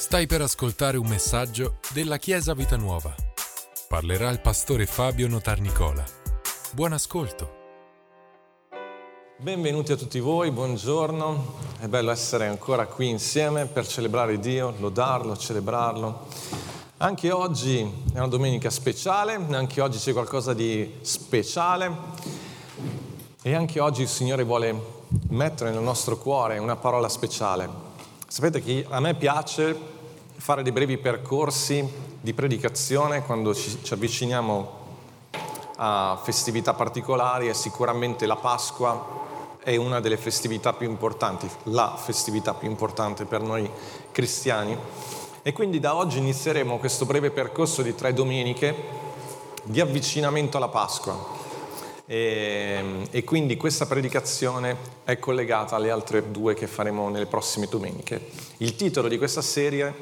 Stai per ascoltare un messaggio della Chiesa Vita Nuova. Parlerà il pastore Fabio Notarnicola. Buon ascolto. Benvenuti a tutti voi, buongiorno. È bello essere ancora qui insieme per celebrare Dio, lodarlo, celebrarlo. Anche oggi è una domenica speciale, anche oggi c'è qualcosa di speciale e anche oggi il Signore vuole mettere nel nostro cuore una parola speciale. Sapete che a me piace fare dei brevi percorsi di predicazione quando ci, ci avviciniamo a festività particolari e sicuramente la Pasqua è una delle festività più importanti, la festività più importante per noi cristiani. E quindi da oggi inizieremo questo breve percorso di tre domeniche di avvicinamento alla Pasqua. E, ehm, e, quindi questa predicazione è collegata alle altre due che faremo nelle prossime domeniche. Il titolo di questa serie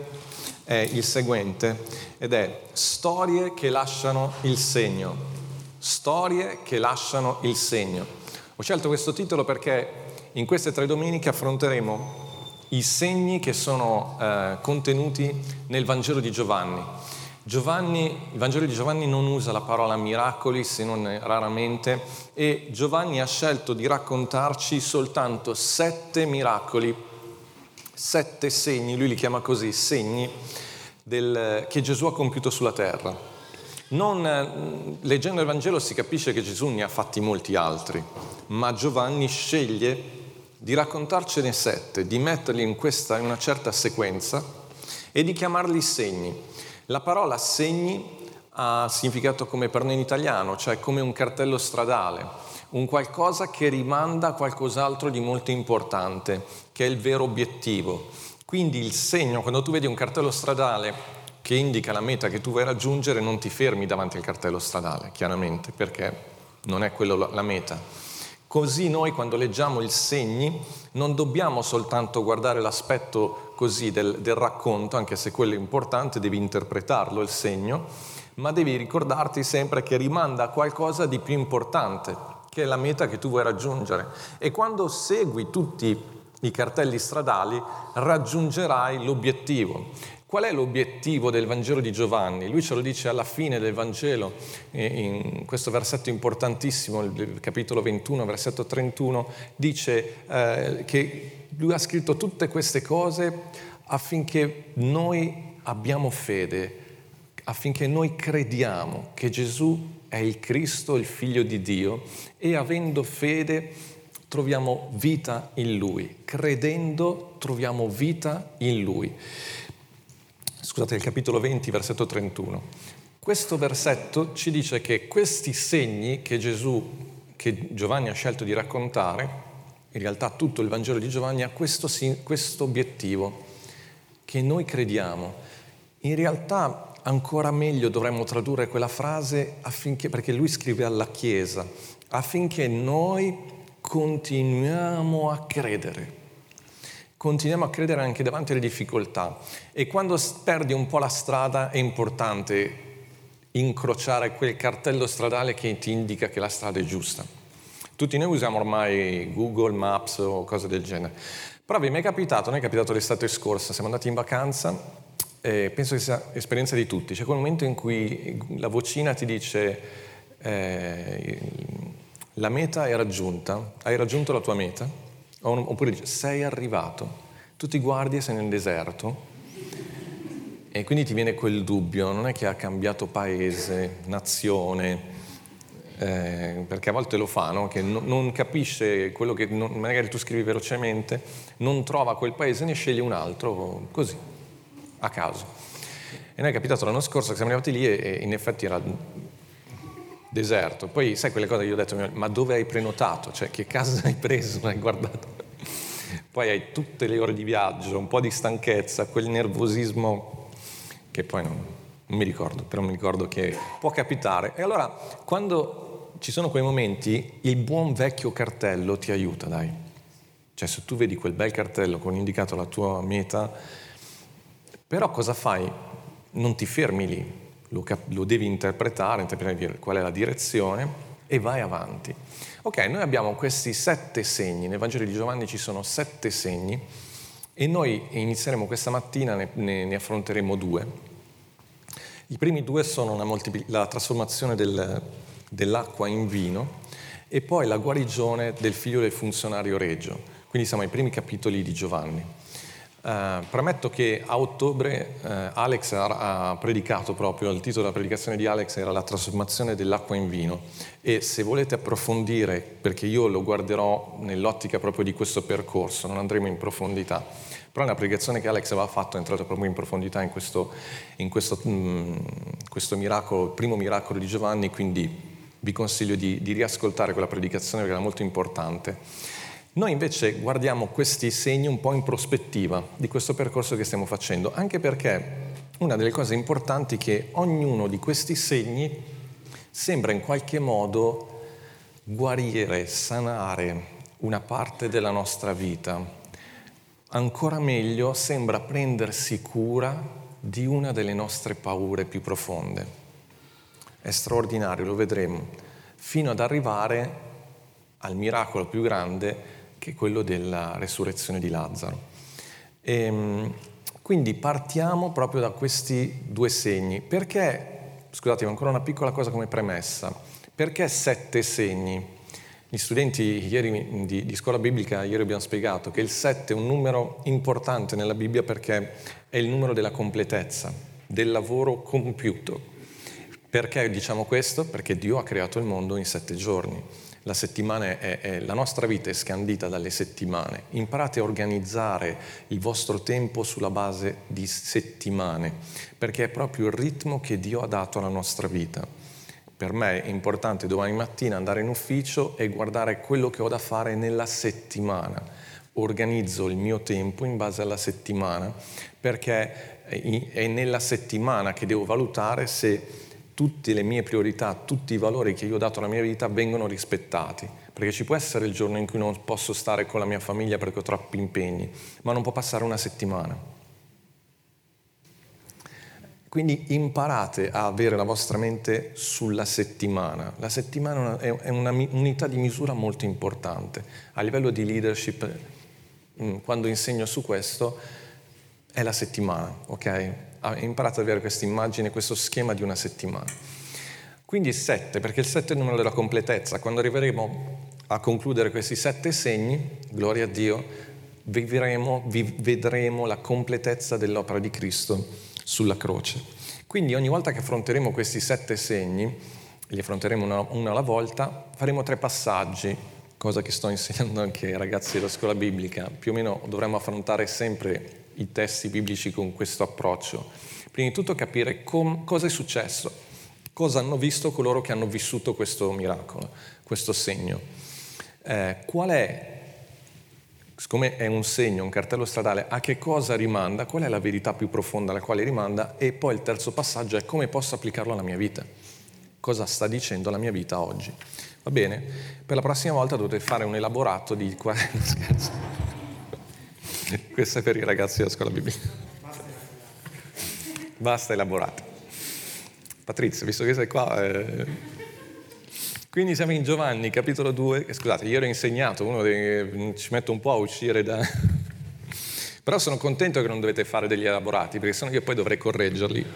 è il seguente ed è Storie che lasciano il segno. Storie che lasciano il segno. Ho scelto questo titolo perché in queste tre domeniche affronteremo i segni che sono eh, contenuti nel Vangelo di Giovanni. Giovanni, il Vangelo di Giovanni non usa la parola miracoli se non raramente e Giovanni ha scelto di raccontarci soltanto sette miracoli, sette segni, lui li chiama così, segni del, che Gesù ha compiuto sulla terra. Non, leggendo il Vangelo si capisce che Gesù ne ha fatti molti altri, ma Giovanni sceglie di raccontarcene sette, di metterli in, questa, in una certa sequenza e di chiamarli segni. La parola segni ha significato come per noi in italiano, cioè come un cartello stradale, un qualcosa che rimanda a qualcos'altro di molto importante, che è il vero obiettivo. Quindi il segno, quando tu vedi un cartello stradale che indica la meta che tu vuoi raggiungere, non ti fermi davanti al cartello stradale, chiaramente, perché non è quello la meta. Così noi quando leggiamo i segni non dobbiamo soltanto guardare l'aspetto così del, del, racconto, anche se quello è importante, devi interpretarlo il segno, ma devi ricordarti sempre che rimanda a qualcosa di più importante, che è la meta che tu vuoi raggiungere. E quando segui tutti i cartelli stradali raggiungerai l'obiettivo. Qual è l'obiettivo del Vangelo di Giovanni? Lui ce lo dice alla fine del Vangelo, in questo versetto importantissimo, il capitolo 21, versetto 31, dice eh, che lui ha scritto tutte queste cose affinché noi abbiamo fede, affinché noi crediamo che Gesù è il Cristo, il Figlio di Dio, e avendo fede troviamo vita in Lui, credendo troviamo vita in Lui scusate, il capitolo 20, versetto 31. Questo versetto ci dice che questi segni che Gesù, che Giovanni ha scelto di raccontare, in realtà tutto il Vangelo di Giovanni ha questo, questo obiettivo, che noi crediamo. In realtà ancora meglio dovremmo tradurre quella frase affinché, perché lui scrive alla Chiesa, affinché noi continuiamo a credere continuiamo a credere anche davanti alle difficoltà. E quando perdi un po' la strada è importante incrociare quel cartello stradale che ti indica che la strada è giusta. Tutti noi usiamo ormai Google Maps o cose del genere, però vi è mai capitato, noi è capitato l'estate scorsa, siamo andati in vacanza e penso che sia esperienza di tutti, c'è quel momento in cui la vocina ti dice eh, la meta è raggiunta, hai raggiunto la tua meta, Oppure dice, sei arrivato, tu ti guardi e sei nel deserto e quindi ti viene quel dubbio, non è che ha cambiato paese, nazione, eh, perché a volte lo fa, no? che no, non capisce quello che non, magari tu scrivi velocemente, non trova quel paese, ne sceglie un altro, così, a caso. E noi è capitato l'anno scorso che siamo arrivati lì e, e in effetti era deserto. Poi sai quelle cose che io ho detto, ma dove hai prenotato? Cioè che casa hai preso? Hai guardato? Poi hai tutte le ore di viaggio, un po' di stanchezza, quel nervosismo che poi non, non mi ricordo, però mi ricordo che può capitare. E allora quando ci sono quei momenti, il buon vecchio cartello ti aiuta, dai. Cioè se tu vedi quel bel cartello con indicato la tua meta, però cosa fai? Non ti fermi lì, lo, cap- lo devi interpretare, interpretare qual è la direzione e vai avanti. Ok, noi abbiamo questi sette segni, nel Vangelo di Giovanni ci sono sette segni e noi inizieremo questa mattina, ne, ne, affronteremo due. I primi due sono moltipli- la trasformazione del, dell'acqua in vino e poi la guarigione del figlio del funzionario regio. Quindi siamo ai primi capitoli di Giovanni. Uh, premetto che a ottobre uh, Alex ha, ha, predicato proprio, il titolo della predicazione di Alex era la trasformazione dell'acqua in vino e se volete approfondire, perché io lo guarderò nell'ottica proprio di questo percorso, non andremo in profondità, però nella predicazione che Alex aveva fatto è entrato proprio in profondità in questo, in questo, mm, questo miracolo, primo miracolo di Giovanni, quindi vi consiglio di, di riascoltare quella predicazione perché era molto importante. Noi invece guardiamo questi segni un po' in prospettiva di questo percorso che stiamo facendo, anche perché una delle cose importanti è che ognuno di questi segni sembra in qualche modo guarire, sanare una parte della nostra vita. Ancora meglio sembra prendersi cura di una delle nostre paure più profonde. È straordinario, lo vedremo, fino ad arrivare al miracolo più grande che è quello della resurrezione di Lazzaro. E, ehm, quindi partiamo proprio da questi due segni. Perché, scusatemi, ancora una piccola cosa come premessa, perché sette segni? Gli studenti ieri di, di, scuola biblica, ieri abbiamo spiegato che il 7 è un numero importante nella Bibbia perché è il numero della completezza, del lavoro compiuto. Perché diciamo questo? Perché Dio ha creato il mondo in sette giorni la è, è, la nostra vita è scandita dalle settimane. Imparate a organizzare il vostro tempo sulla base di settimane, perché è proprio il ritmo che Dio ha dato alla nostra vita. Per me è importante domani mattina andare in ufficio e guardare quello che ho da fare nella settimana. Organizzo il mio tempo in base alla settimana, perché è nella settimana che devo valutare se tutte le mie priorità, tutti i valori che io ho dato alla mia vita vengono rispettati. Perché ci può essere il giorno in cui non posso stare con la mia famiglia perché ho troppi impegni, ma non può passare una settimana. Quindi imparate a avere la vostra mente sulla settimana. La settimana è un'unità di misura molto importante. A livello di leadership, mm, quando insegno su questo, è la settimana, ok? Imparate ad avere questa immagine, questo schema di una settimana. Quindi sette, perché il sette è il numero della completezza. Quando arriveremo a concludere questi sette segni, gloria a Dio, vivremo, vi vedremo la completezza dell'opera di Cristo sulla croce. Quindi ogni volta che affronteremo questi sette segni, li affronteremo una alla volta, faremo tre passaggi, cosa che sto insegnando anche ai ragazzi della scuola biblica. Più o meno dovremmo affrontare sempre i testi biblici con questo approccio. Prima di tutto capire com- cosa è successo, cosa hanno visto coloro che hanno vissuto questo miracolo, questo segno. Eh, qual è, siccome è un segno, un cartello stradale, a che cosa rimanda, qual è la verità più profonda alla quale rimanda e poi il terzo passaggio è come posso applicarlo alla mia vita. Cosa sta dicendo la mia vita oggi? Va bene? Per la prossima volta dovete fare un elaborato di... Scherzo. Questo è per i ragazzi della scuola biblica. Basta elaborato. Patrizio, visto che sei qua... Eh... Quindi siamo in Giovanni, capitolo 2. Scusate, io ero insegnato, uno dei... ci metto un po' a uscire da... Però sono contento che non dovete fare degli elaborati, perché sennò io poi dovrei correggerli.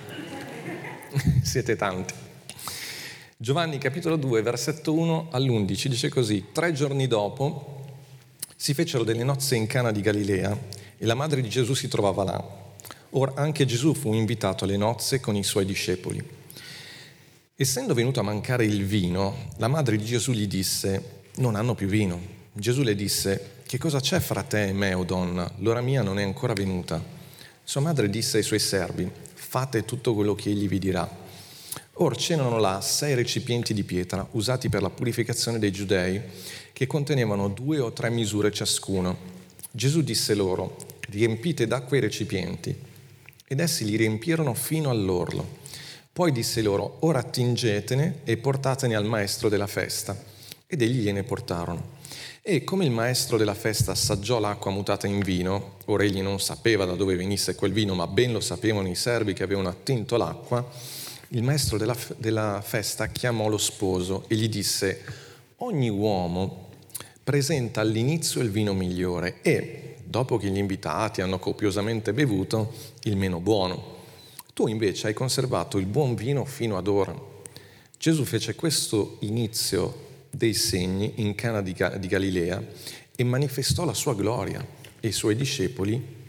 Siete tanti. Giovanni capitolo 2, versetto 1 all'11 dice così, tre giorni dopo si fecero delle nozze in Cana di Galilea e la madre di Gesù si trovava là. Ora anche Gesù fu invitato alle nozze con i suoi discepoli. Essendo venuto a mancare il vino, la madre di Gesù gli disse, non hanno più vino. Gesù le disse, che cosa c'è fra te e me, o donna? L'ora mia non è ancora venuta. Sua madre disse ai suoi servi, fate tutto quello che egli vi dirà. Or c'erano là sei recipienti di pietra usati per la purificazione dei giudei che contenevano due o tre misure ciascuno. Gesù disse loro, riempite d'acqua i recipienti. Ed essi li riempirono fino all'orlo. Poi disse loro, ora attingetene e portatene al maestro della festa. Ed egli gliene portarono. E come il maestro della festa assaggiò l'acqua mutata in vino, ora egli non sapeva da dove venisse quel vino, ma ben lo sapevano i servi che avevano attinto l'acqua, il maestro della, della festa chiamò lo sposo e gli disse, ogni uomo presenta all'inizio il vino migliore e, dopo che gli invitati hanno copiosamente bevuto, il meno buono. Tu invece hai conservato il buon vino fino ad ora. Gesù fece questo inizio dei segni in Cana di, Galilea e manifestò la sua gloria e i suoi discepoli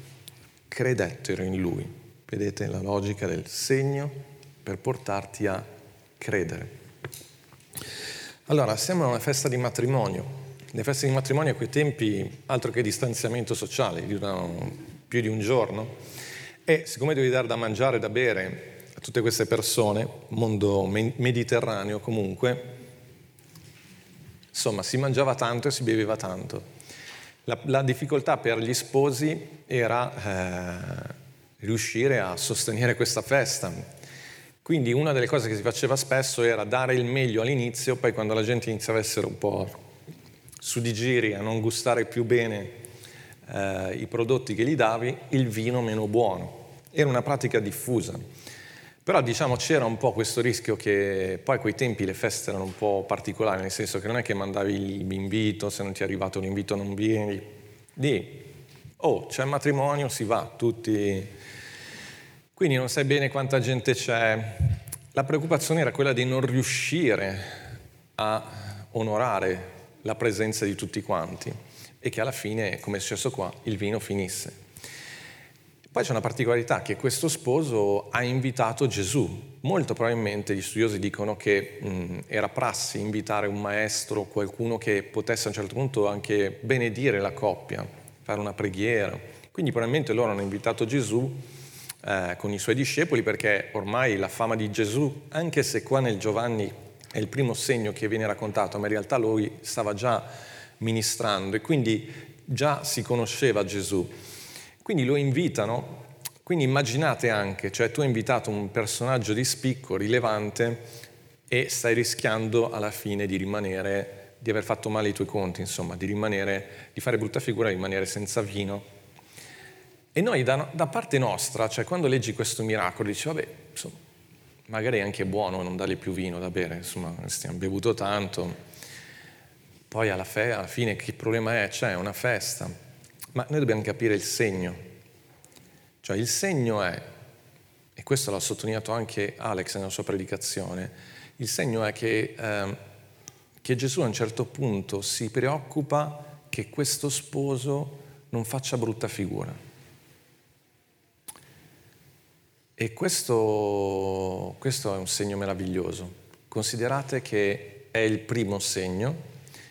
credettero in lui. Vedete la logica del segno per portarti a credere. Allora, siamo a una festa di matrimonio. Le feste di matrimonio a quei tempi, altro che distanziamento sociale, durano più di un giorno. E siccome devi dare da mangiare e da bere a tutte queste persone, mondo mediterraneo comunque, insomma, si mangiava tanto e si beveva tanto. La, la difficoltà per gli sposi era eh, riuscire a sostenere questa festa. Quindi una delle cose che si faceva spesso era dare il meglio all'inizio, poi quando la gente iniziava a essere un po' su di giri, a non gustare più bene eh, i prodotti che gli davi, il vino meno buono. Era una pratica diffusa. Però diciamo c'era un po' questo rischio che poi a quei tempi le feste erano un po' particolari, nel senso che non è che mandavi l'invito, se non ti è arrivato l'invito non vieni. Di, oh, c'è il matrimonio, si va, tutti... Quindi non sai bene quanta gente c'è. La preoccupazione era quella di non riuscire a onorare la presenza di tutti quanti e che alla fine, come è successo qua, il vino finisse. Poi c'è una particolarità che questo sposo ha invitato Gesù. Molto probabilmente gli studiosi dicono che mh, era prassi invitare un maestro, qualcuno che potesse a un certo punto anche benedire la coppia, fare una preghiera. Quindi probabilmente loro hanno invitato Gesù eh, con i suoi discepoli perché ormai la fama di Gesù, anche se qua nel Giovanni è il primo segno che viene raccontato, ma in realtà lui stava già ministrando e quindi già si conosceva Gesù. Quindi lo invitano, quindi immaginate anche, cioè tu hai invitato un personaggio di spicco, rilevante, e stai rischiando alla fine di rimanere, di aver fatto male i tuoi conti, insomma, di rimanere, di fare brutta figura, di rimanere senza vino. E noi da, da parte nostra, cioè quando leggi questo miracolo, dici, vabbè, insomma, magari è anche buono non dargli più vino da bere, insomma, stiamo bevuto tanto. Poi alla, fe- alla fine che problema è? C'è una festa. Ma noi dobbiamo capire il segno. Cioè il segno è, e questo l'ha sottolineato anche Alex nella sua predicazione, il segno è che, eh, che Gesù a un certo punto si preoccupa che questo sposo non faccia brutta figura. E questo, questo, è un segno meraviglioso. Considerate che è il primo segno,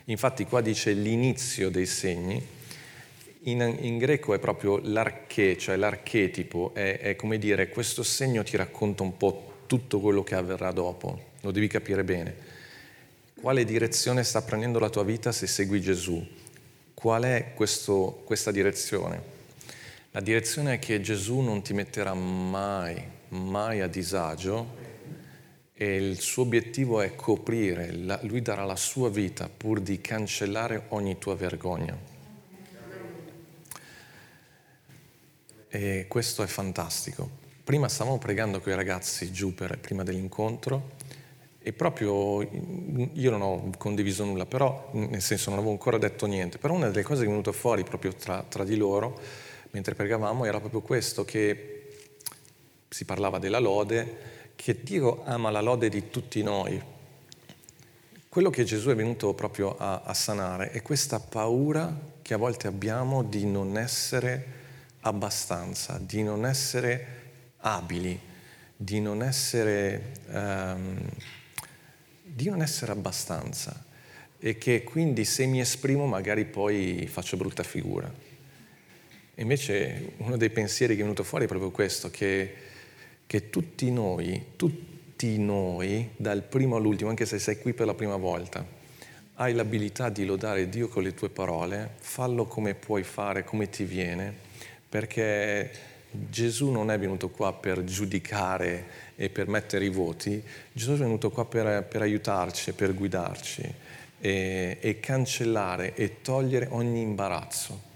infatti qua dice l'inizio dei segni, in, in, greco è proprio l'arché, cioè l'archetipo, è, è come dire questo segno ti racconta un po' tutto quello che avverrà dopo, lo devi capire bene. Quale direzione sta prendendo la tua vita se segui Gesù? Qual è questo, questa direzione? La direzione è che Gesù non ti metterà mai, mai a disagio e il suo obiettivo è coprire, lui darà la sua vita pur di cancellare ogni tua vergogna. E questo è fantastico. Prima stavamo pregando con i ragazzi giù per, prima dell'incontro e proprio io non ho condiviso nulla, però nel senso non avevo ancora detto niente, però una delle cose che è venuta fuori proprio tra, tra di loro mentre pregavamo era proprio questo, che si parlava della lode, che Dio ama la lode di tutti noi. Quello che Gesù è venuto proprio a, a sanare è questa paura che a volte abbiamo di non essere abbastanza, di non essere abili, di non essere, um, di non essere abbastanza e che quindi se mi esprimo magari poi faccio brutta figura. Invece uno dei pensieri che è venuto fuori è proprio questo, che, che tutti noi, tutti noi, dal primo all'ultimo, anche se sei qui per la prima volta, hai l'abilità di lodare Dio con le tue parole, fallo come puoi fare, come ti viene, perché Gesù non è venuto qua per giudicare e per mettere i voti, Gesù è venuto qua per, per aiutarci, per guidarci e, e cancellare e togliere ogni imbarazzo.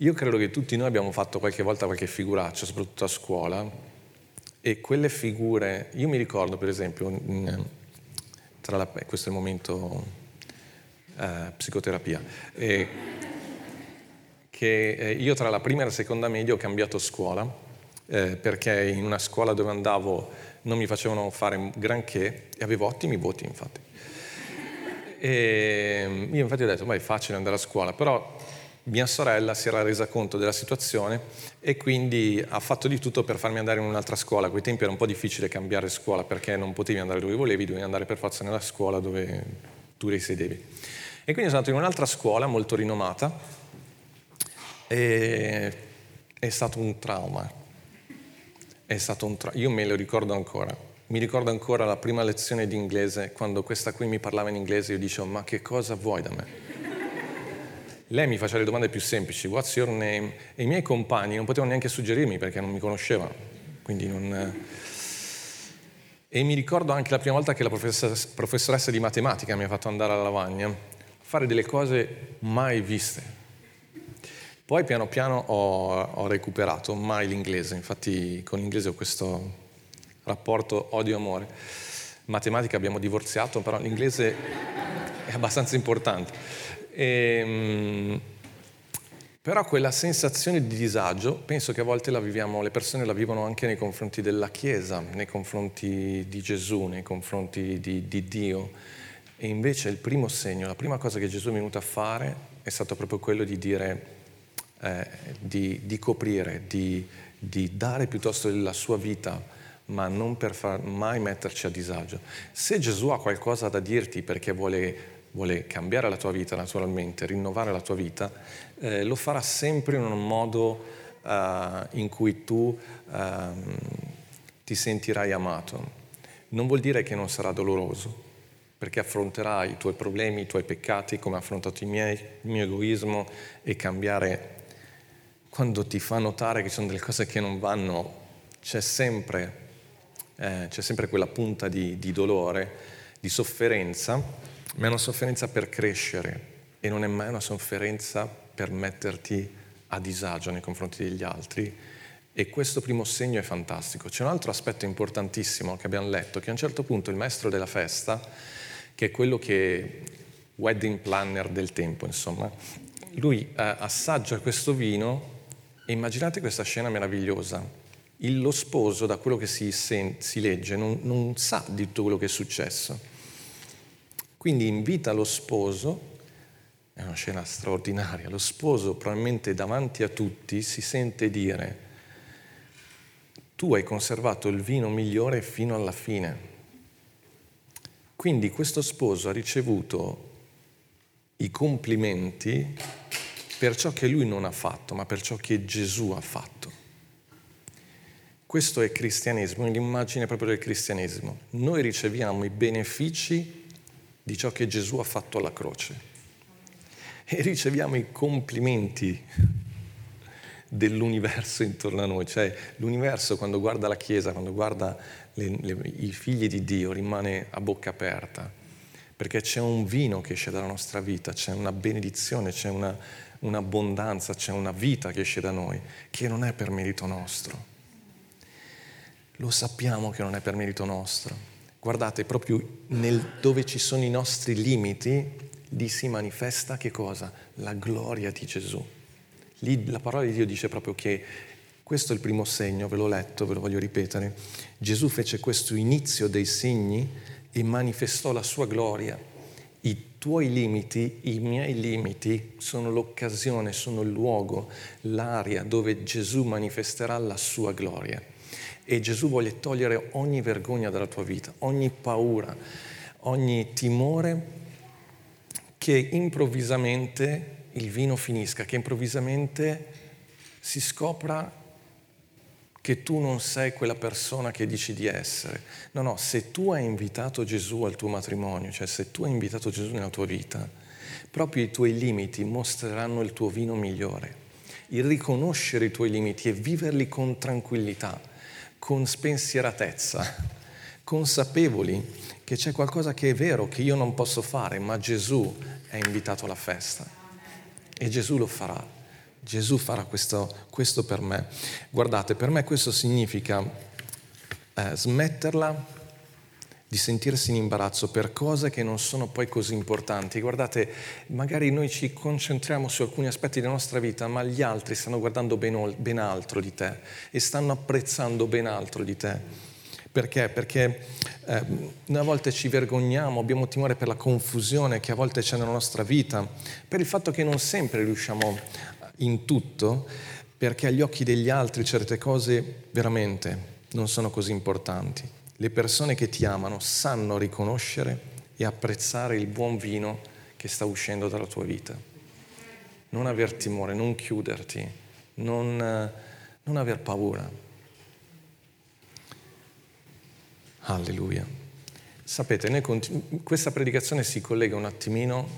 Io credo che tutti noi abbiamo fatto qualche volta qualche figuraccia, soprattutto a scuola, e quelle figure, io mi ricordo per esempio, in, la, questo è il momento eh, psicoterapia, e che eh, io tra la prima e la seconda media ho cambiato scuola, eh, perché in una scuola dove andavo non mi facevano fare granché e avevo ottimi voti infatti. E io infatti ho detto, ma è facile andare a scuola, però mia sorella si era resa conto della situazione e quindi ha fatto di tutto per farmi andare in un'altra scuola. A quei tempi era un po' difficile cambiare scuola perché non potevi andare dove volevi, dovevi andare per forza nella scuola dove tu risiedevi. E quindi sono andato in un'altra scuola molto rinomata e è stato un trauma. È stato un trauma. Io me lo ricordo ancora. Mi ricordo ancora la prima lezione di inglese, quando questa qui mi parlava in inglese, io dicevo, ma che cosa vuoi da me? Lei mi faceva le domande più semplici, what's your name? E i miei compagni non potevano neanche suggerirmi perché non mi conoscevano. Non... Eh. E mi ricordo anche la prima volta che la professoressa, di matematica mi ha fatto andare alla lavagna, fare delle cose mai viste. Poi piano piano ho, ho recuperato mai l'inglese, infatti con l'inglese ho questo rapporto odio-amore. Matematica abbiamo divorziato, però l'inglese è abbastanza importante. E, ehm, però quella sensazione di disagio penso che a volte la viviamo, le persone la vivono anche nei confronti della Chiesa, nei confronti di Gesù, nei confronti di, di Dio. E invece il primo segno, la prima cosa che Gesù è venuto a fare è stato proprio quello di dire, eh, di, di, coprire, di, di dare piuttosto la sua vita, ma non per mai metterci a disagio. Se Gesù ha qualcosa da dirti perché vuole vuole cambiare la tua vita naturalmente, rinnovare la tua vita, eh, lo farà sempre in un modo uh, in cui tu uh, ti sentirai amato. Non vuol dire che non sarà doloroso, perché affronterai i tuoi problemi, i tuoi peccati, come ha affrontato i miei, il mio egoismo e cambiare. Quando ti fa notare che ci sono delle cose che non vanno, c'è sempre, eh, c'è sempre quella punta di, di dolore, di sofferenza ma è una sofferenza per crescere e non è mai una sofferenza per metterti a disagio nei confronti degli altri. E questo primo segno è fantastico. C'è un altro aspetto importantissimo che abbiamo letto, che a un certo punto il maestro della festa, che è quello che wedding planner del tempo, insomma, lui eh, assaggia questo vino e immaginate questa scena meravigliosa. Il, lo sposo, da quello che si, sen- si legge, non, non sa di tutto quello che è successo quindi invita lo sposo, è una scena straordinaria, lo sposo probabilmente davanti a tutti si sente dire, tu hai conservato il vino migliore fino alla fine. Quindi questo sposo ha ricevuto i complimenti per ciò che lui non ha fatto, ma per ciò che Gesù ha fatto. Questo è cristianesimo, è l'immagine proprio del cristianesimo. Noi riceviamo i benefici di ciò che Gesù ha fatto alla croce. E riceviamo i complimenti dell'universo intorno a noi, cioè l'universo quando guarda la Chiesa, quando guarda le, le, i figli di Dio rimane a bocca aperta, perché c'è un vino che esce dalla nostra vita, c'è una benedizione, c'è una, un'abbondanza, c'è una vita che esce da noi, che non è per merito nostro. Lo sappiamo che non è per merito nostro, Guardate, proprio nel, dove ci sono i nostri limiti, lì si manifesta che cosa? La gloria di Gesù. Lì la parola di Dio dice proprio che questo è il primo segno, ve l'ho letto, ve lo voglio ripetere. Gesù fece questo inizio dei segni e manifestò la sua gloria. I tuoi limiti, i miei limiti, sono l'occasione, sono il luogo, l'area dove Gesù manifesterà la sua gloria. E Gesù vuole togliere ogni vergogna dalla tua vita, ogni paura, ogni timore che improvvisamente il vino finisca, che improvvisamente si scopra che tu non sei quella persona che dici di essere. No, no, se tu hai invitato Gesù al tuo matrimonio, cioè se tu hai invitato Gesù nella tua vita, proprio i tuoi limiti mostreranno il tuo vino migliore. Il riconoscere i tuoi limiti e viverli con tranquillità con spensieratezza, consapevoli che c'è qualcosa che è vero, che io non posso fare, ma Gesù è invitato alla festa. E Gesù lo farà. Gesù farà questo, questo per me. Guardate, per me questo significa eh, smetterla di sentirsi in imbarazzo per cose che non sono poi così importanti. Guardate, magari noi ci concentriamo su alcuni aspetti della nostra vita, ma gli altri stanno guardando ben, ben altro di te e stanno apprezzando ben altro di te. Perché? Perché eh, noi a volte ci vergogniamo, abbiamo timore per la confusione che a volte c'è nella nostra vita, per il fatto che non sempre riusciamo in tutto, perché agli occhi degli altri certe cose veramente non sono così importanti. Le persone che ti amano sanno riconoscere e apprezzare il buon vino che sta uscendo dalla tua vita. Non aver timore, non chiuderti, non, non aver paura. Alleluia. Sapete, continu- questa predicazione si collega un attimino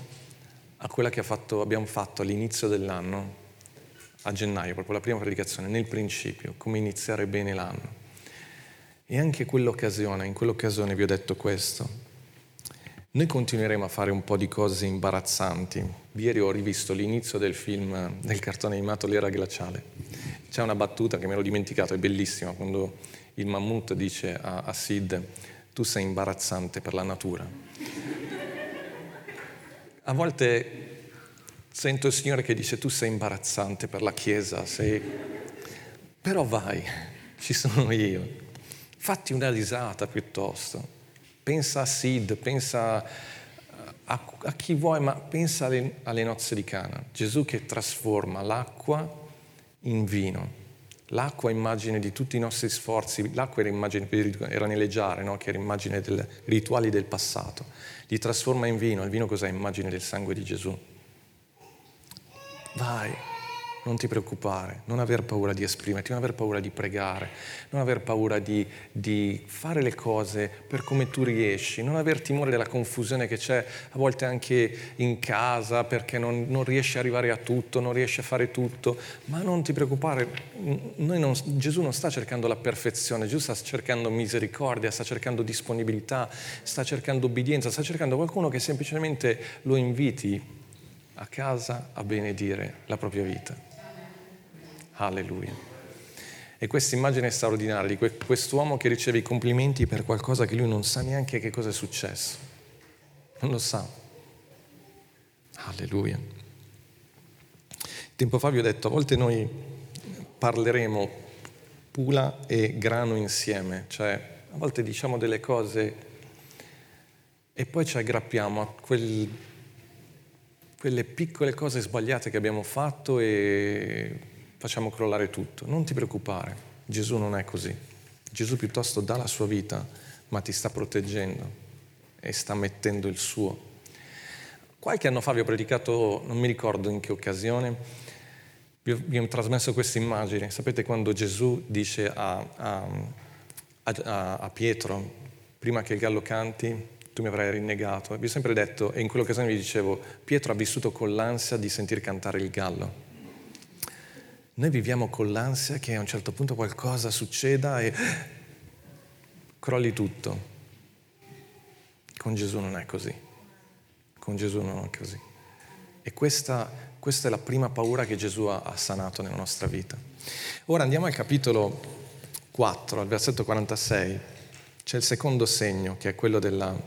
a quella che fatto, abbiamo fatto all'inizio dell'anno, a gennaio, proprio la prima predicazione, nel principio, come iniziare bene l'anno. E anche quell'occasione, in quell'occasione vi ho detto questo. Noi continueremo a fare un po' di cose imbarazzanti. Ieri ho rivisto l'inizio del film, del cartone animato L'era glaciale. C'è una battuta che mi ero dimenticato, è bellissima, quando il mammut dice a, a Sid, tu sei imbarazzante per la natura. A volte sento il Signore che dice, tu sei imbarazzante per la Chiesa, sei... però vai, ci sono io fatti una risata piuttosto. Pensa a Sid, pensa a, a chi vuoi, ma pensa alle, alle nozze di Cana. Gesù che trasforma l'acqua in vino. L'acqua è immagine di tutti i nostri sforzi, l'acqua era, immagine, era neleggiare, no? che era immagine dei rituali del passato. Li trasforma in vino, il vino cos'è? Immagine del sangue di Gesù. Vai, non ti preoccupare, non aver paura di esprimerti, non aver paura di pregare, non aver paura di, di, fare le cose per come tu riesci, non aver timore della confusione che c'è a volte anche in casa perché non, non riesci ad arrivare a tutto, non riesci a fare tutto, ma non ti preoccupare, non, Gesù non sta cercando la perfezione, Gesù sta cercando misericordia, sta cercando disponibilità, sta cercando obbedienza, sta cercando qualcuno che semplicemente lo inviti a casa a benedire la propria vita. Alleluia. E questa immagine straordinaria di quest'uomo che riceve i complimenti per qualcosa che lui non sa neanche che cosa è successo. Non lo sa. Alleluia. Tempo fa vi ho detto, a volte noi parleremo pula e grano insieme, cioè a volte diciamo delle cose e poi ci aggrappiamo a quel, quelle piccole cose sbagliate che abbiamo fatto e facciamo crollare tutto. Non ti preoccupare, Gesù non è così. Gesù piuttosto dà la sua vita, ma ti sta proteggendo e sta mettendo il suo. Qualche anno fa vi ho predicato, non mi ricordo in che occasione, vi ho, vi ho trasmesso questa immagine. Sapete quando Gesù dice a, a, a, a Pietro, prima che il gallo canti, tu mi avrai rinnegato. Vi ho sempre detto, e in quell'occasione vi dicevo, Pietro ha vissuto con l'ansia di sentir cantare il gallo. Noi viviamo con l'ansia che a un certo punto qualcosa succeda e crolli tutto. Con Gesù non è così. Con Gesù non è così. E questa, questa è la prima paura che Gesù ha, ha sanato nella nostra vita. Ora andiamo al capitolo 4, al versetto 46. C'è il secondo segno, che è quello della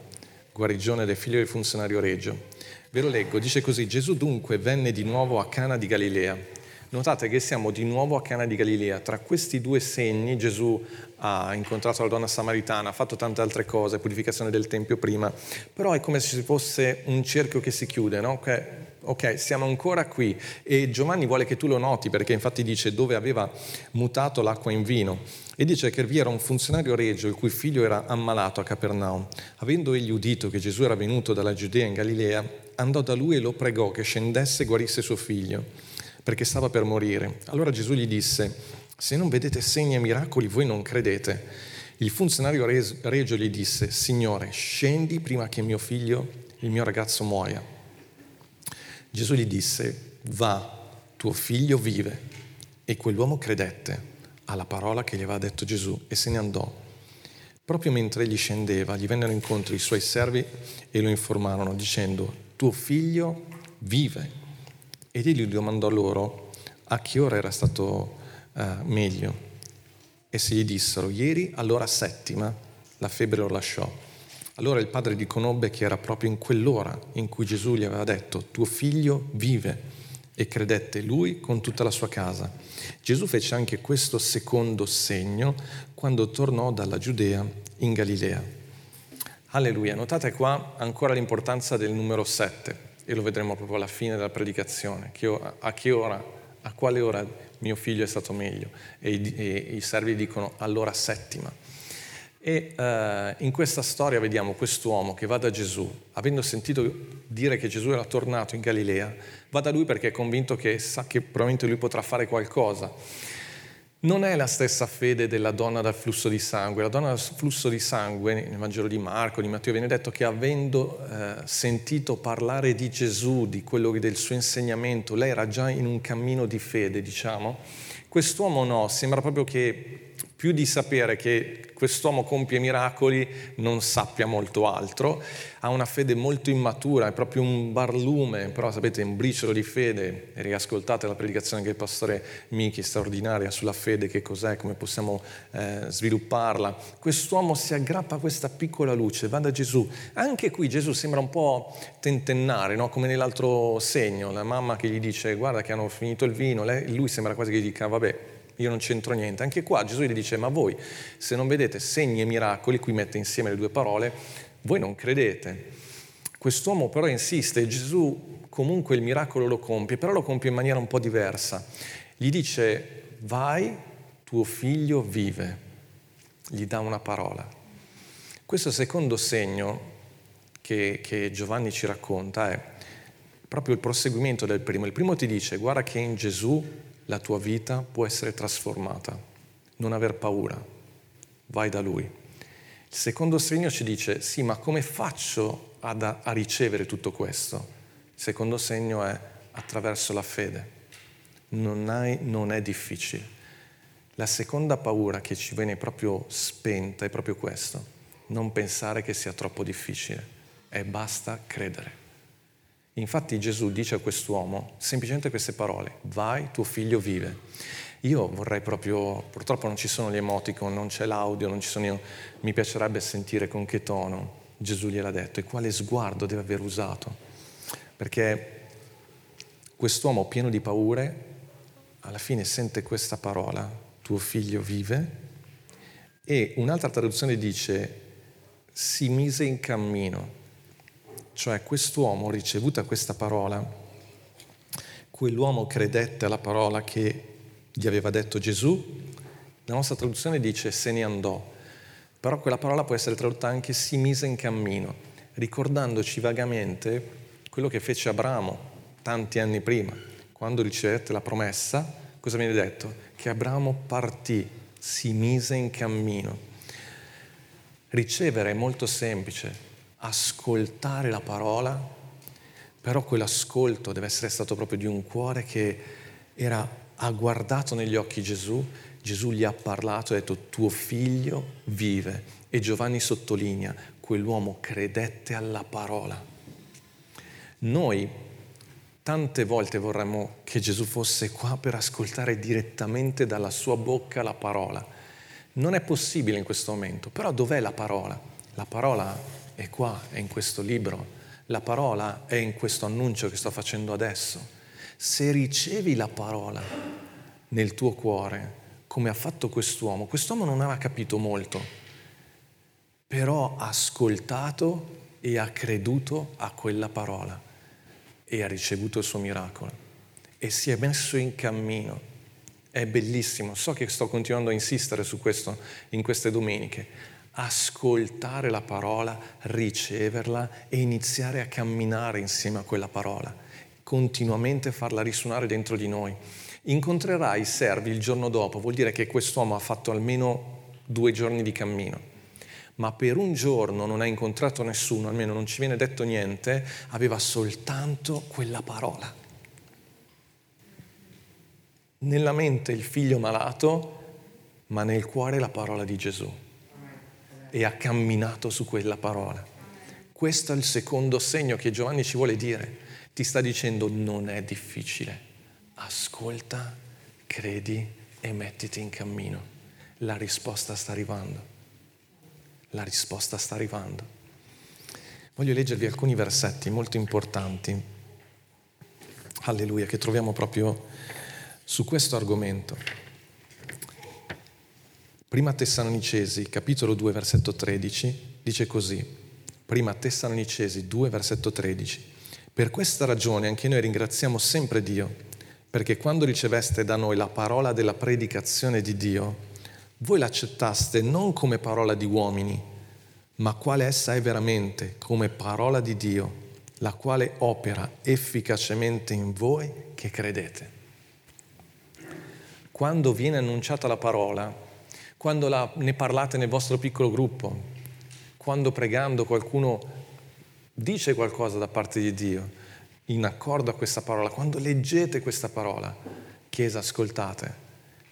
guarigione del figlio del funzionario regio. Ve lo leggo, dice così, Gesù dunque venne di nuovo a Cana di Galilea Notate che siamo di nuovo a Cana di Galilea. Tra questi due segni Gesù ha incontrato la donna samaritana, ha fatto tante altre cose, purificazione del Tempio prima, però è come se ci fosse un cerchio che si chiude, no? Okay, ok, siamo ancora qui e Giovanni vuole che tu lo noti perché infatti dice dove aveva mutato l'acqua in vino e dice che vi era un funzionario regio il cui figlio era ammalato a Capernaum. Avendo egli udito che Gesù era venuto dalla Giudea in Galilea, andò da lui e lo pregò che scendesse e guarisse suo figlio perché stava per morire. Allora Gesù gli disse, se non vedete segni e miracoli voi non credete. Il funzionario regio gli disse, Signore, scendi prima che mio figlio, il mio ragazzo, muoia. Gesù gli disse, va, tuo figlio vive. E quell'uomo credette alla parola che gli aveva detto Gesù e se ne andò. Proprio mentre egli scendeva, gli vennero incontro i suoi servi e lo informarono dicendo, tuo figlio vive. Ed egli domandò loro a che ora era stato uh, meglio. E se gli dissero, ieri all'ora settima la febbre lo lasciò. Allora il padre riconobbe che era proprio in quell'ora in cui Gesù gli aveva detto, tuo figlio vive, e credette lui con tutta la sua casa. Gesù fece anche questo secondo segno quando tornò dalla Giudea in Galilea. Alleluia, notate qua ancora l'importanza del numero 7 e lo vedremo proprio alla fine della predicazione, a che ora, a quale ora mio figlio è stato meglio e i, e i servi dicono all'ora settima. E uh, in questa storia vediamo quest'uomo che va da Gesù, avendo sentito dire che Gesù era tornato in Galilea, va da lui perché è convinto che sa che probabilmente lui potrà fare qualcosa. Non è la stessa fede della donna dal flusso di sangue. La donna dal flusso di sangue, nel Vangelo di Marco, di Matteo, viene detto che avendo eh, sentito parlare di Gesù, di quello del suo insegnamento, lei era già in un cammino di fede, diciamo. Quest'uomo no, sembra proprio che più di sapere che quest'uomo compie miracoli non sappia molto altro, ha una fede molto immatura, è proprio un barlume, però sapete, un briciolo di fede, e riascoltate la predicazione che il pastore Michi, straordinaria, sulla fede, che cos'è, come possiamo eh, svilupparla. Quest'uomo si aggrappa a questa piccola luce, va da Gesù. Anche qui Gesù sembra un po' tentennare, no? come nell'altro segno, la mamma che gli dice guarda che hanno finito il vino, lui sembra quasi che gli dica vabbè, io non c'entro niente. Anche qua Gesù gli dice, ma voi se non vedete segni e miracoli, qui mette insieme le due parole, voi non credete. Quest'uomo però insiste, Gesù comunque il miracolo lo compie, però lo compie in maniera un po' diversa. Gli dice, vai, tuo figlio vive. Gli dà una parola. Questo secondo segno che, che Giovanni ci racconta è proprio il proseguimento del primo. Il primo ti dice, guarda che in Gesù la tua vita può essere trasformata. Non aver paura, vai da Lui. Il secondo segno ci dice, sì, ma come faccio ad, a ricevere tutto questo? Il secondo segno è attraverso la fede. Non, hai, non è difficile. La seconda paura che ci viene proprio spenta è proprio questo, non pensare che sia troppo difficile e basta credere. Infatti Gesù dice a quest'uomo semplicemente queste parole, vai, tuo figlio vive. Io vorrei proprio, purtroppo non ci sono gli emoticon, non c'è l'audio, non ci sono io, mi piacerebbe sentire con che tono Gesù gliel'ha detto e quale sguardo deve aver usato. Perché quest'uomo pieno di paure alla fine sente questa parola, tuo figlio vive, e un'altra traduzione dice, si mise in cammino cioè quest'uomo, ricevuta questa parola, quell'uomo credette alla parola che gli aveva detto Gesù, la nostra traduzione dice se ne andò, però quella parola può essere tradotta anche si mise in cammino, ricordandoci vagamente quello che fece Abramo tanti anni prima, quando ricevette la promessa, cosa viene detto? Che Abramo partì, si mise in cammino. Ricevere è molto semplice, ascoltare la parola, però quell'ascolto deve essere stato proprio di un cuore che era, ha guardato negli occhi Gesù, Gesù gli ha parlato e ha detto tuo figlio vive e Giovanni sottolinea, quell'uomo credette alla parola. Noi tante volte vorremmo che Gesù fosse qua per ascoltare direttamente dalla sua bocca la parola. Non è possibile in questo momento, però dov'è la parola? La parola è qua, è in questo libro. La parola è in questo annuncio che sto facendo adesso. Se ricevi la parola nel tuo cuore, come ha fatto quest'uomo, quest'uomo non aveva capito molto, però ha ascoltato e ha creduto a quella parola e ha ricevuto il suo miracolo e si è messo in cammino. È bellissimo, so che sto continuando a insistere su questo in queste domeniche, ascoltare la parola, riceverla e iniziare a camminare insieme a quella parola, continuamente farla risuonare dentro di noi. Incontrerai i servi il giorno dopo, vuol dire che quest'uomo ha fatto almeno due giorni di cammino, ma per un giorno non ha incontrato nessuno, almeno non ci viene detto niente, aveva soltanto quella parola. Nella mente il figlio malato, ma nel cuore la parola di Gesù e ha camminato su quella parola. Questo è il secondo segno che Giovanni ci vuole dire. Ti sta dicendo non è difficile. Ascolta, credi e mettiti in cammino. La risposta sta arrivando. La risposta sta arrivando. Voglio leggervi alcuni versetti molto importanti, alleluia, che troviamo proprio su questo argomento. Prima Tessalonicesi, capitolo 2, versetto 13, dice così. Prima Tessalonicesi 2, versetto 13. Per questa ragione anche noi ringraziamo sempre Dio, perché quando riceveste da noi la parola della predicazione di Dio, voi l'accettaste non come parola di uomini, ma quale essa è veramente, come parola di Dio, la quale opera efficacemente in voi che credete. Quando viene annunciata la parola, quando la, ne parlate nel vostro piccolo gruppo, quando pregando qualcuno dice qualcosa da parte di Dio, in accordo a questa parola, quando leggete questa parola, Chiesa, ascoltate,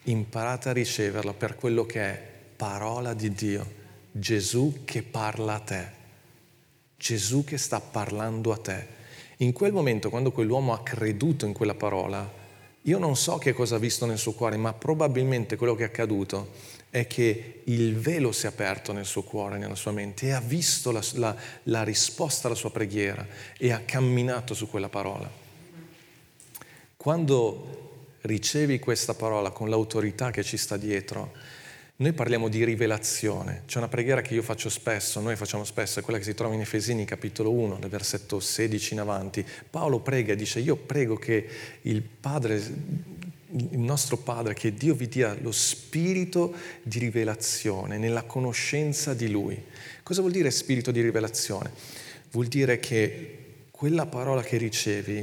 imparate a riceverla per quello che è parola di Dio Gesù che parla a te, Gesù che sta parlando a te. In quel momento, quando quell'uomo ha creduto in quella parola, io non so che cosa ha visto nel suo cuore, ma probabilmente quello che è accaduto è che il velo si è aperto nel suo cuore, nella sua mente, e ha visto la, la, la risposta alla sua preghiera e ha camminato su quella parola. Quando ricevi questa parola con l'autorità che ci sta dietro, noi parliamo di rivelazione, c'è una preghiera che io faccio spesso, noi facciamo spesso, è quella che si trova in Efesini capitolo 1, dal versetto 16 in avanti. Paolo prega e dice io prego che il Padre, il nostro Padre, che Dio vi dia lo spirito di rivelazione nella conoscenza di Lui. Cosa vuol dire spirito di rivelazione? Vuol dire che quella parola che ricevi,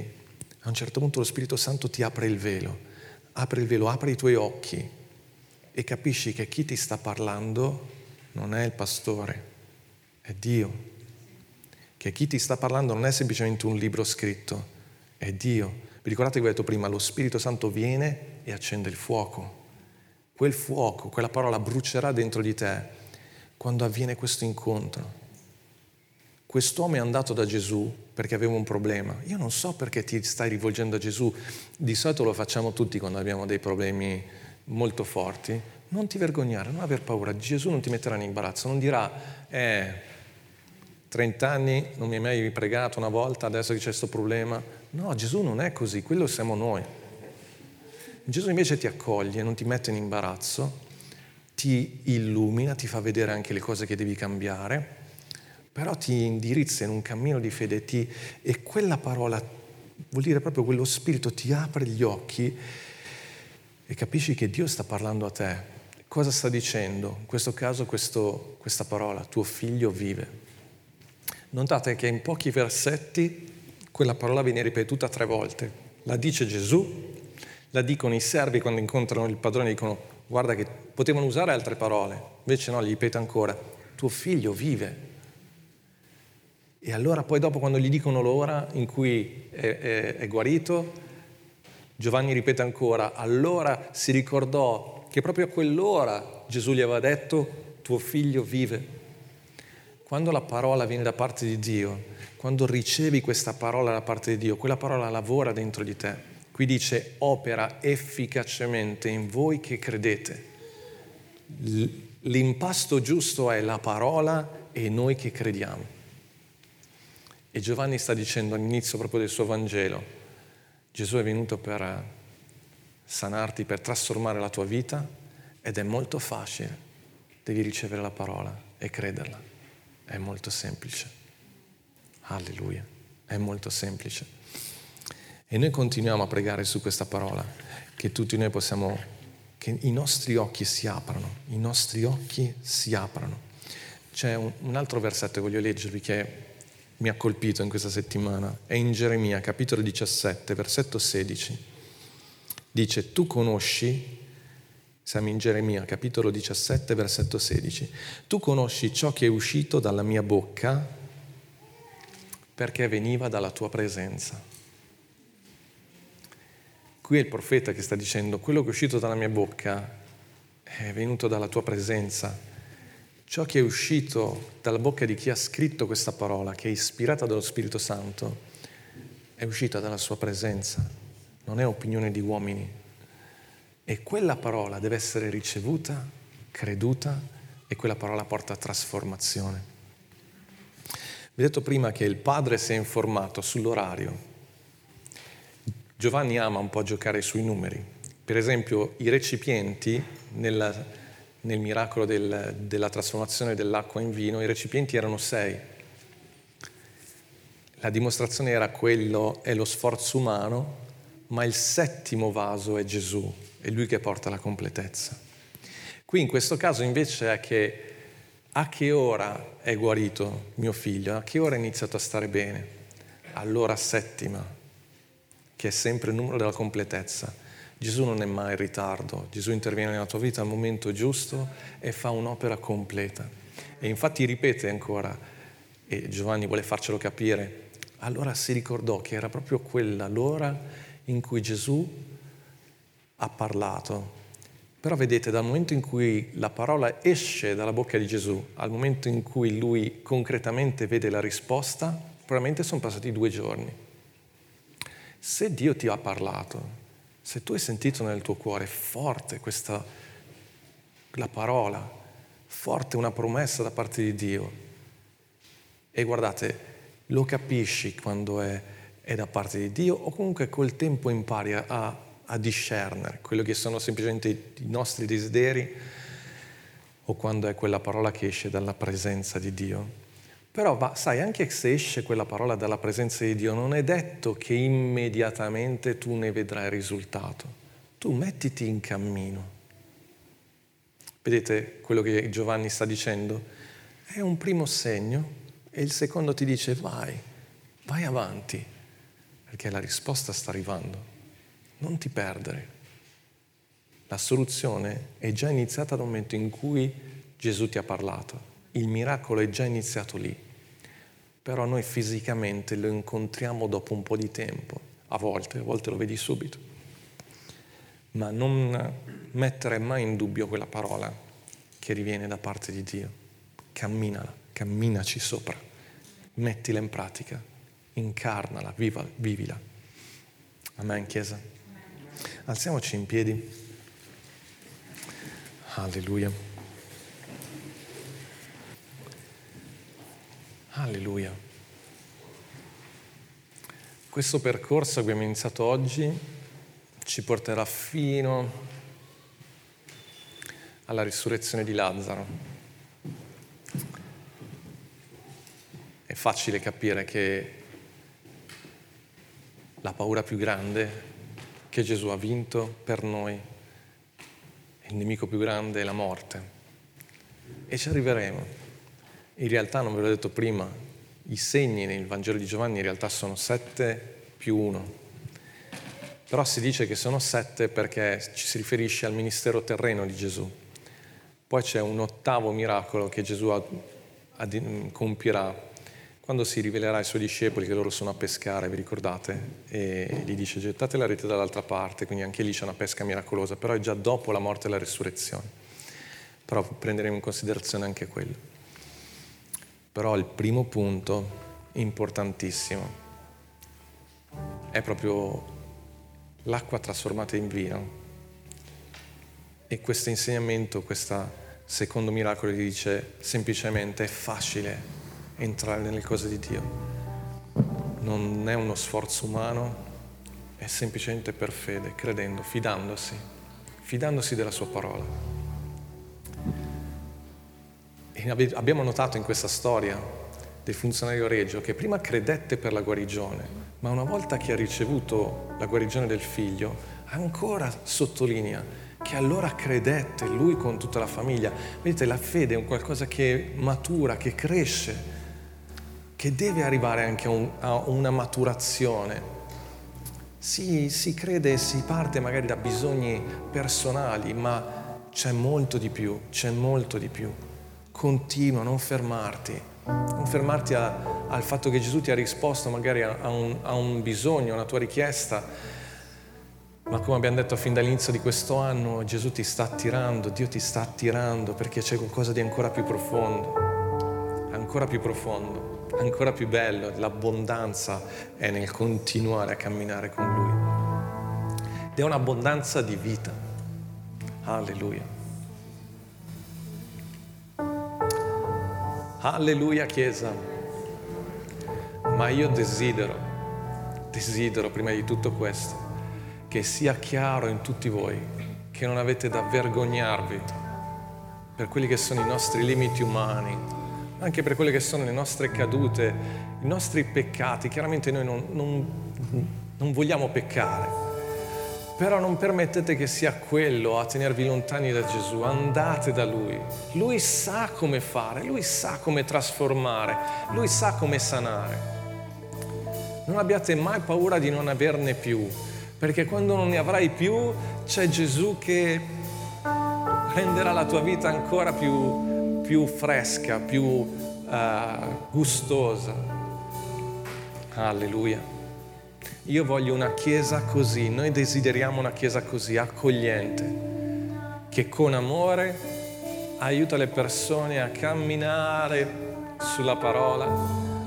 a un certo punto lo Spirito Santo ti apre il velo, apre il velo, apre i tuoi occhi e capisci che chi ti sta parlando non è il pastore, è Dio. Che chi ti sta parlando non è semplicemente un libro scritto, è Dio. Vi ricordate che vi ho detto prima, lo Spirito Santo viene e accende il fuoco. Quel fuoco, quella parola brucerà dentro di te quando avviene questo incontro. Quest'uomo è andato da Gesù perché aveva un problema. Io non so perché ti stai rivolgendo a Gesù. Di solito lo facciamo tutti quando abbiamo dei problemi molto forti, non ti vergognare, non aver paura, Gesù non ti metterà in imbarazzo, non dirà, eh, 30 anni non mi hai mai pregato una volta, adesso che c'è questo problema. No, Gesù non è così, quello siamo noi. Gesù invece ti accoglie, non ti mette in imbarazzo, ti illumina, ti fa vedere anche le cose che devi cambiare, però ti indirizza in un cammino di fede ti, e quella parola vuol dire proprio quello spirito ti apre gli occhi e capisci che Dio sta parlando a te. Cosa sta dicendo? In questo caso questo, questa parola, tuo figlio vive. Notate che in pochi versetti quella parola viene ripetuta tre volte. La dice Gesù, la dicono i servi quando incontrano il padrone, dicono guarda che potevano usare altre parole, invece no, gli ripete ancora, tuo figlio vive. E allora poi dopo quando gli dicono l'ora in cui è, è, è guarito, Giovanni ripete ancora, allora si ricordò che proprio a quell'ora Gesù gli aveva detto, tuo figlio vive. Quando la parola viene da parte di Dio, quando ricevi questa parola da parte di Dio, quella parola lavora dentro di te. Qui dice, opera efficacemente in voi che credete. L'impasto giusto è la parola e noi che crediamo. E Giovanni sta dicendo all'inizio proprio del suo Vangelo, Gesù è venuto per sanarti, per trasformare la tua vita ed è molto facile. Devi ricevere la parola e crederla. È molto semplice. Alleluia. È molto semplice. E noi continuiamo a pregare su questa parola, che tutti noi possiamo, che i nostri occhi si aprano, i nostri occhi si aprano. C'è un, un altro versetto che voglio leggervi che mi ha colpito in questa settimana è in Geremia, capitolo 17, versetto 16. Dice, tu conosci, siamo in Geremia, capitolo 17, versetto 16, tu conosci ciò che è uscito dalla mia bocca perché veniva dalla tua presenza. Qui è il profeta che sta dicendo, quello che è uscito dalla mia bocca è venuto dalla tua presenza ciò che è uscito dalla bocca di chi ha scritto questa parola, che è ispirata dallo Spirito Santo, è uscita dalla sua presenza, non è opinione di uomini. E quella parola deve essere ricevuta, creduta e quella parola porta a trasformazione. Vi ho detto prima che il padre si è informato sull'orario. Giovanni ama un po' giocare sui numeri. Per esempio, i recipienti nella, nel miracolo del, della trasformazione dell'acqua in vino, i recipienti erano sei. La dimostrazione era quello, è lo sforzo umano, ma il settimo vaso è Gesù, è lui che porta la completezza. Qui in questo caso invece è che a che ora è guarito mio figlio? A che ora è iniziato a stare bene? All'ora settima, che è sempre il numero della completezza. Gesù non è mai in ritardo, Gesù interviene nella tua vita al momento giusto e fa un'opera completa. E infatti ripete ancora, e Giovanni vuole farcelo capire, allora si ricordò che era proprio quella l'ora in cui Gesù ha parlato però vedete, dal momento in cui la parola esce dalla bocca di Gesù al momento in cui lui concretamente vede la risposta, probabilmente sono passati due giorni. Se Dio ti ha parlato, se tu hai sentito nel tuo cuore forte questa, la parola, forte una promessa da parte di Dio, e guardate, lo capisci quando è, è da parte di Dio o comunque col tempo impari a a discernere quello che sono semplicemente i nostri desideri o quando è quella parola che esce dalla presenza di Dio. Però va, sai, anche se esce quella parola dalla presenza di Dio, non è detto che immediatamente tu ne vedrai il risultato. Tu mettiti in cammino. Vedete quello che Giovanni sta dicendo? È un primo segno e il secondo ti dice vai, vai avanti, perché la risposta sta arrivando non ti perdere. La soluzione è già iniziata dal momento in cui Gesù ti ha parlato. Il miracolo è già iniziato lì. Però noi fisicamente lo incontriamo dopo un po' di tempo, a volte, a volte lo vedi subito. Ma non mettere mai in dubbio quella parola che riviene da parte di Dio. Camminala, camminaci sopra, mettila in pratica, incarnala, viva, vivila. Amen, Chiesa. Alziamoci in piedi. Alleluia. Alleluia. Questo percorso che abbiamo iniziato oggi ci porterà fino alla risurrezione di Lazzaro. È facile capire che la paura più grande che Gesù ha vinto per noi. Il nemico più grande la morte. E ci arriveremo. In realtà, non ve l'ho detto prima, i segni nel Vangelo di Giovanni in realtà sono sette più uno. Però si dice che sono sette perché ci si riferisce al ministero terreno di Gesù. Poi c'è un ottavo miracolo che Gesù compirà quando si rivelerà ai suoi discepoli che loro sono a pescare, vi ricordate? E gli dice gettate la rete dall'altra parte, quindi anche lì c'è una pesca miracolosa, però è già dopo la morte e la resurrezione. Però prenderemo in considerazione anche quello. Però il primo punto, importantissimo, è proprio l'acqua trasformata in vino. E questo insegnamento, questo secondo miracolo, gli dice semplicemente è facile entrare nelle cose di Dio. Non è uno sforzo umano, è semplicemente per fede, credendo, fidandosi, fidandosi della sua parola. E abbiamo notato in questa storia del funzionario regio che prima credette per la guarigione, ma una volta che ha ricevuto la guarigione del figlio, ancora sottolinea che allora credette lui con tutta la famiglia. Vedete, la fede è un qualcosa che matura, che cresce che deve arrivare anche a, un, a una maturazione. Si, si crede si parte magari da bisogni personali, ma c'è molto di più, c'è molto di più. Continua, non fermarti, non fermarti a, al fatto che Gesù ti ha risposto magari a, a, un, a un bisogno, a una tua richiesta, ma come abbiamo detto fin dall'inizio di questo anno, Gesù ti sta attirando, Dio ti sta attirando perché c'è qualcosa di ancora più profondo, ancora più profondo ancora più bello, l'abbondanza è nel continuare a camminare con Lui. Ed è un'abbondanza di vita. Alleluia. Alleluia Chiesa. Ma io desidero, desidero prima di tutto questo, che sia chiaro in tutti voi che non avete da vergognarvi per quelli che sono i nostri limiti umani, anche per quelle che sono le nostre cadute, i nostri peccati. Chiaramente noi non, non, non vogliamo peccare, però non permettete che sia quello a tenervi lontani da Gesù, andate da Lui. Lui sa come fare, Lui sa come trasformare, Lui sa come sanare. Non abbiate mai paura di non averne più, perché quando non ne avrai più c'è Gesù che renderà la tua vita ancora più, più fresca, più uh, gustosa. Alleluia. Io voglio una chiesa così, noi desideriamo una chiesa così, accogliente, che con amore aiuta le persone a camminare sulla parola,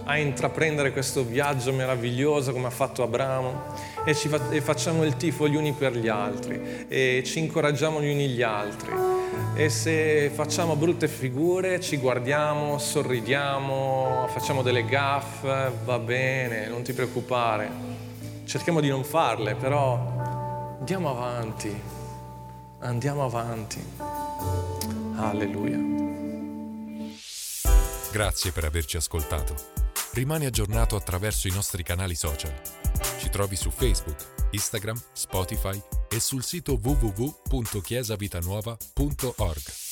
a intraprendere questo viaggio meraviglioso come ha fatto Abramo e, fa- e facciamo il tifo gli uni per gli altri e ci incoraggiamo gli uni gli altri. E se facciamo brutte figure, ci guardiamo, sorridiamo, facciamo delle gaffe, va bene, non ti preoccupare cerchiamo di non farle, però andiamo avanti, andiamo avanti. Alleluia. Grazie per averci ascoltato. Rimani aggiornato attraverso i nostri canali social. Ci trovi su Facebook, Instagram, Spotify e sul sito www.chiesavitanuova.org.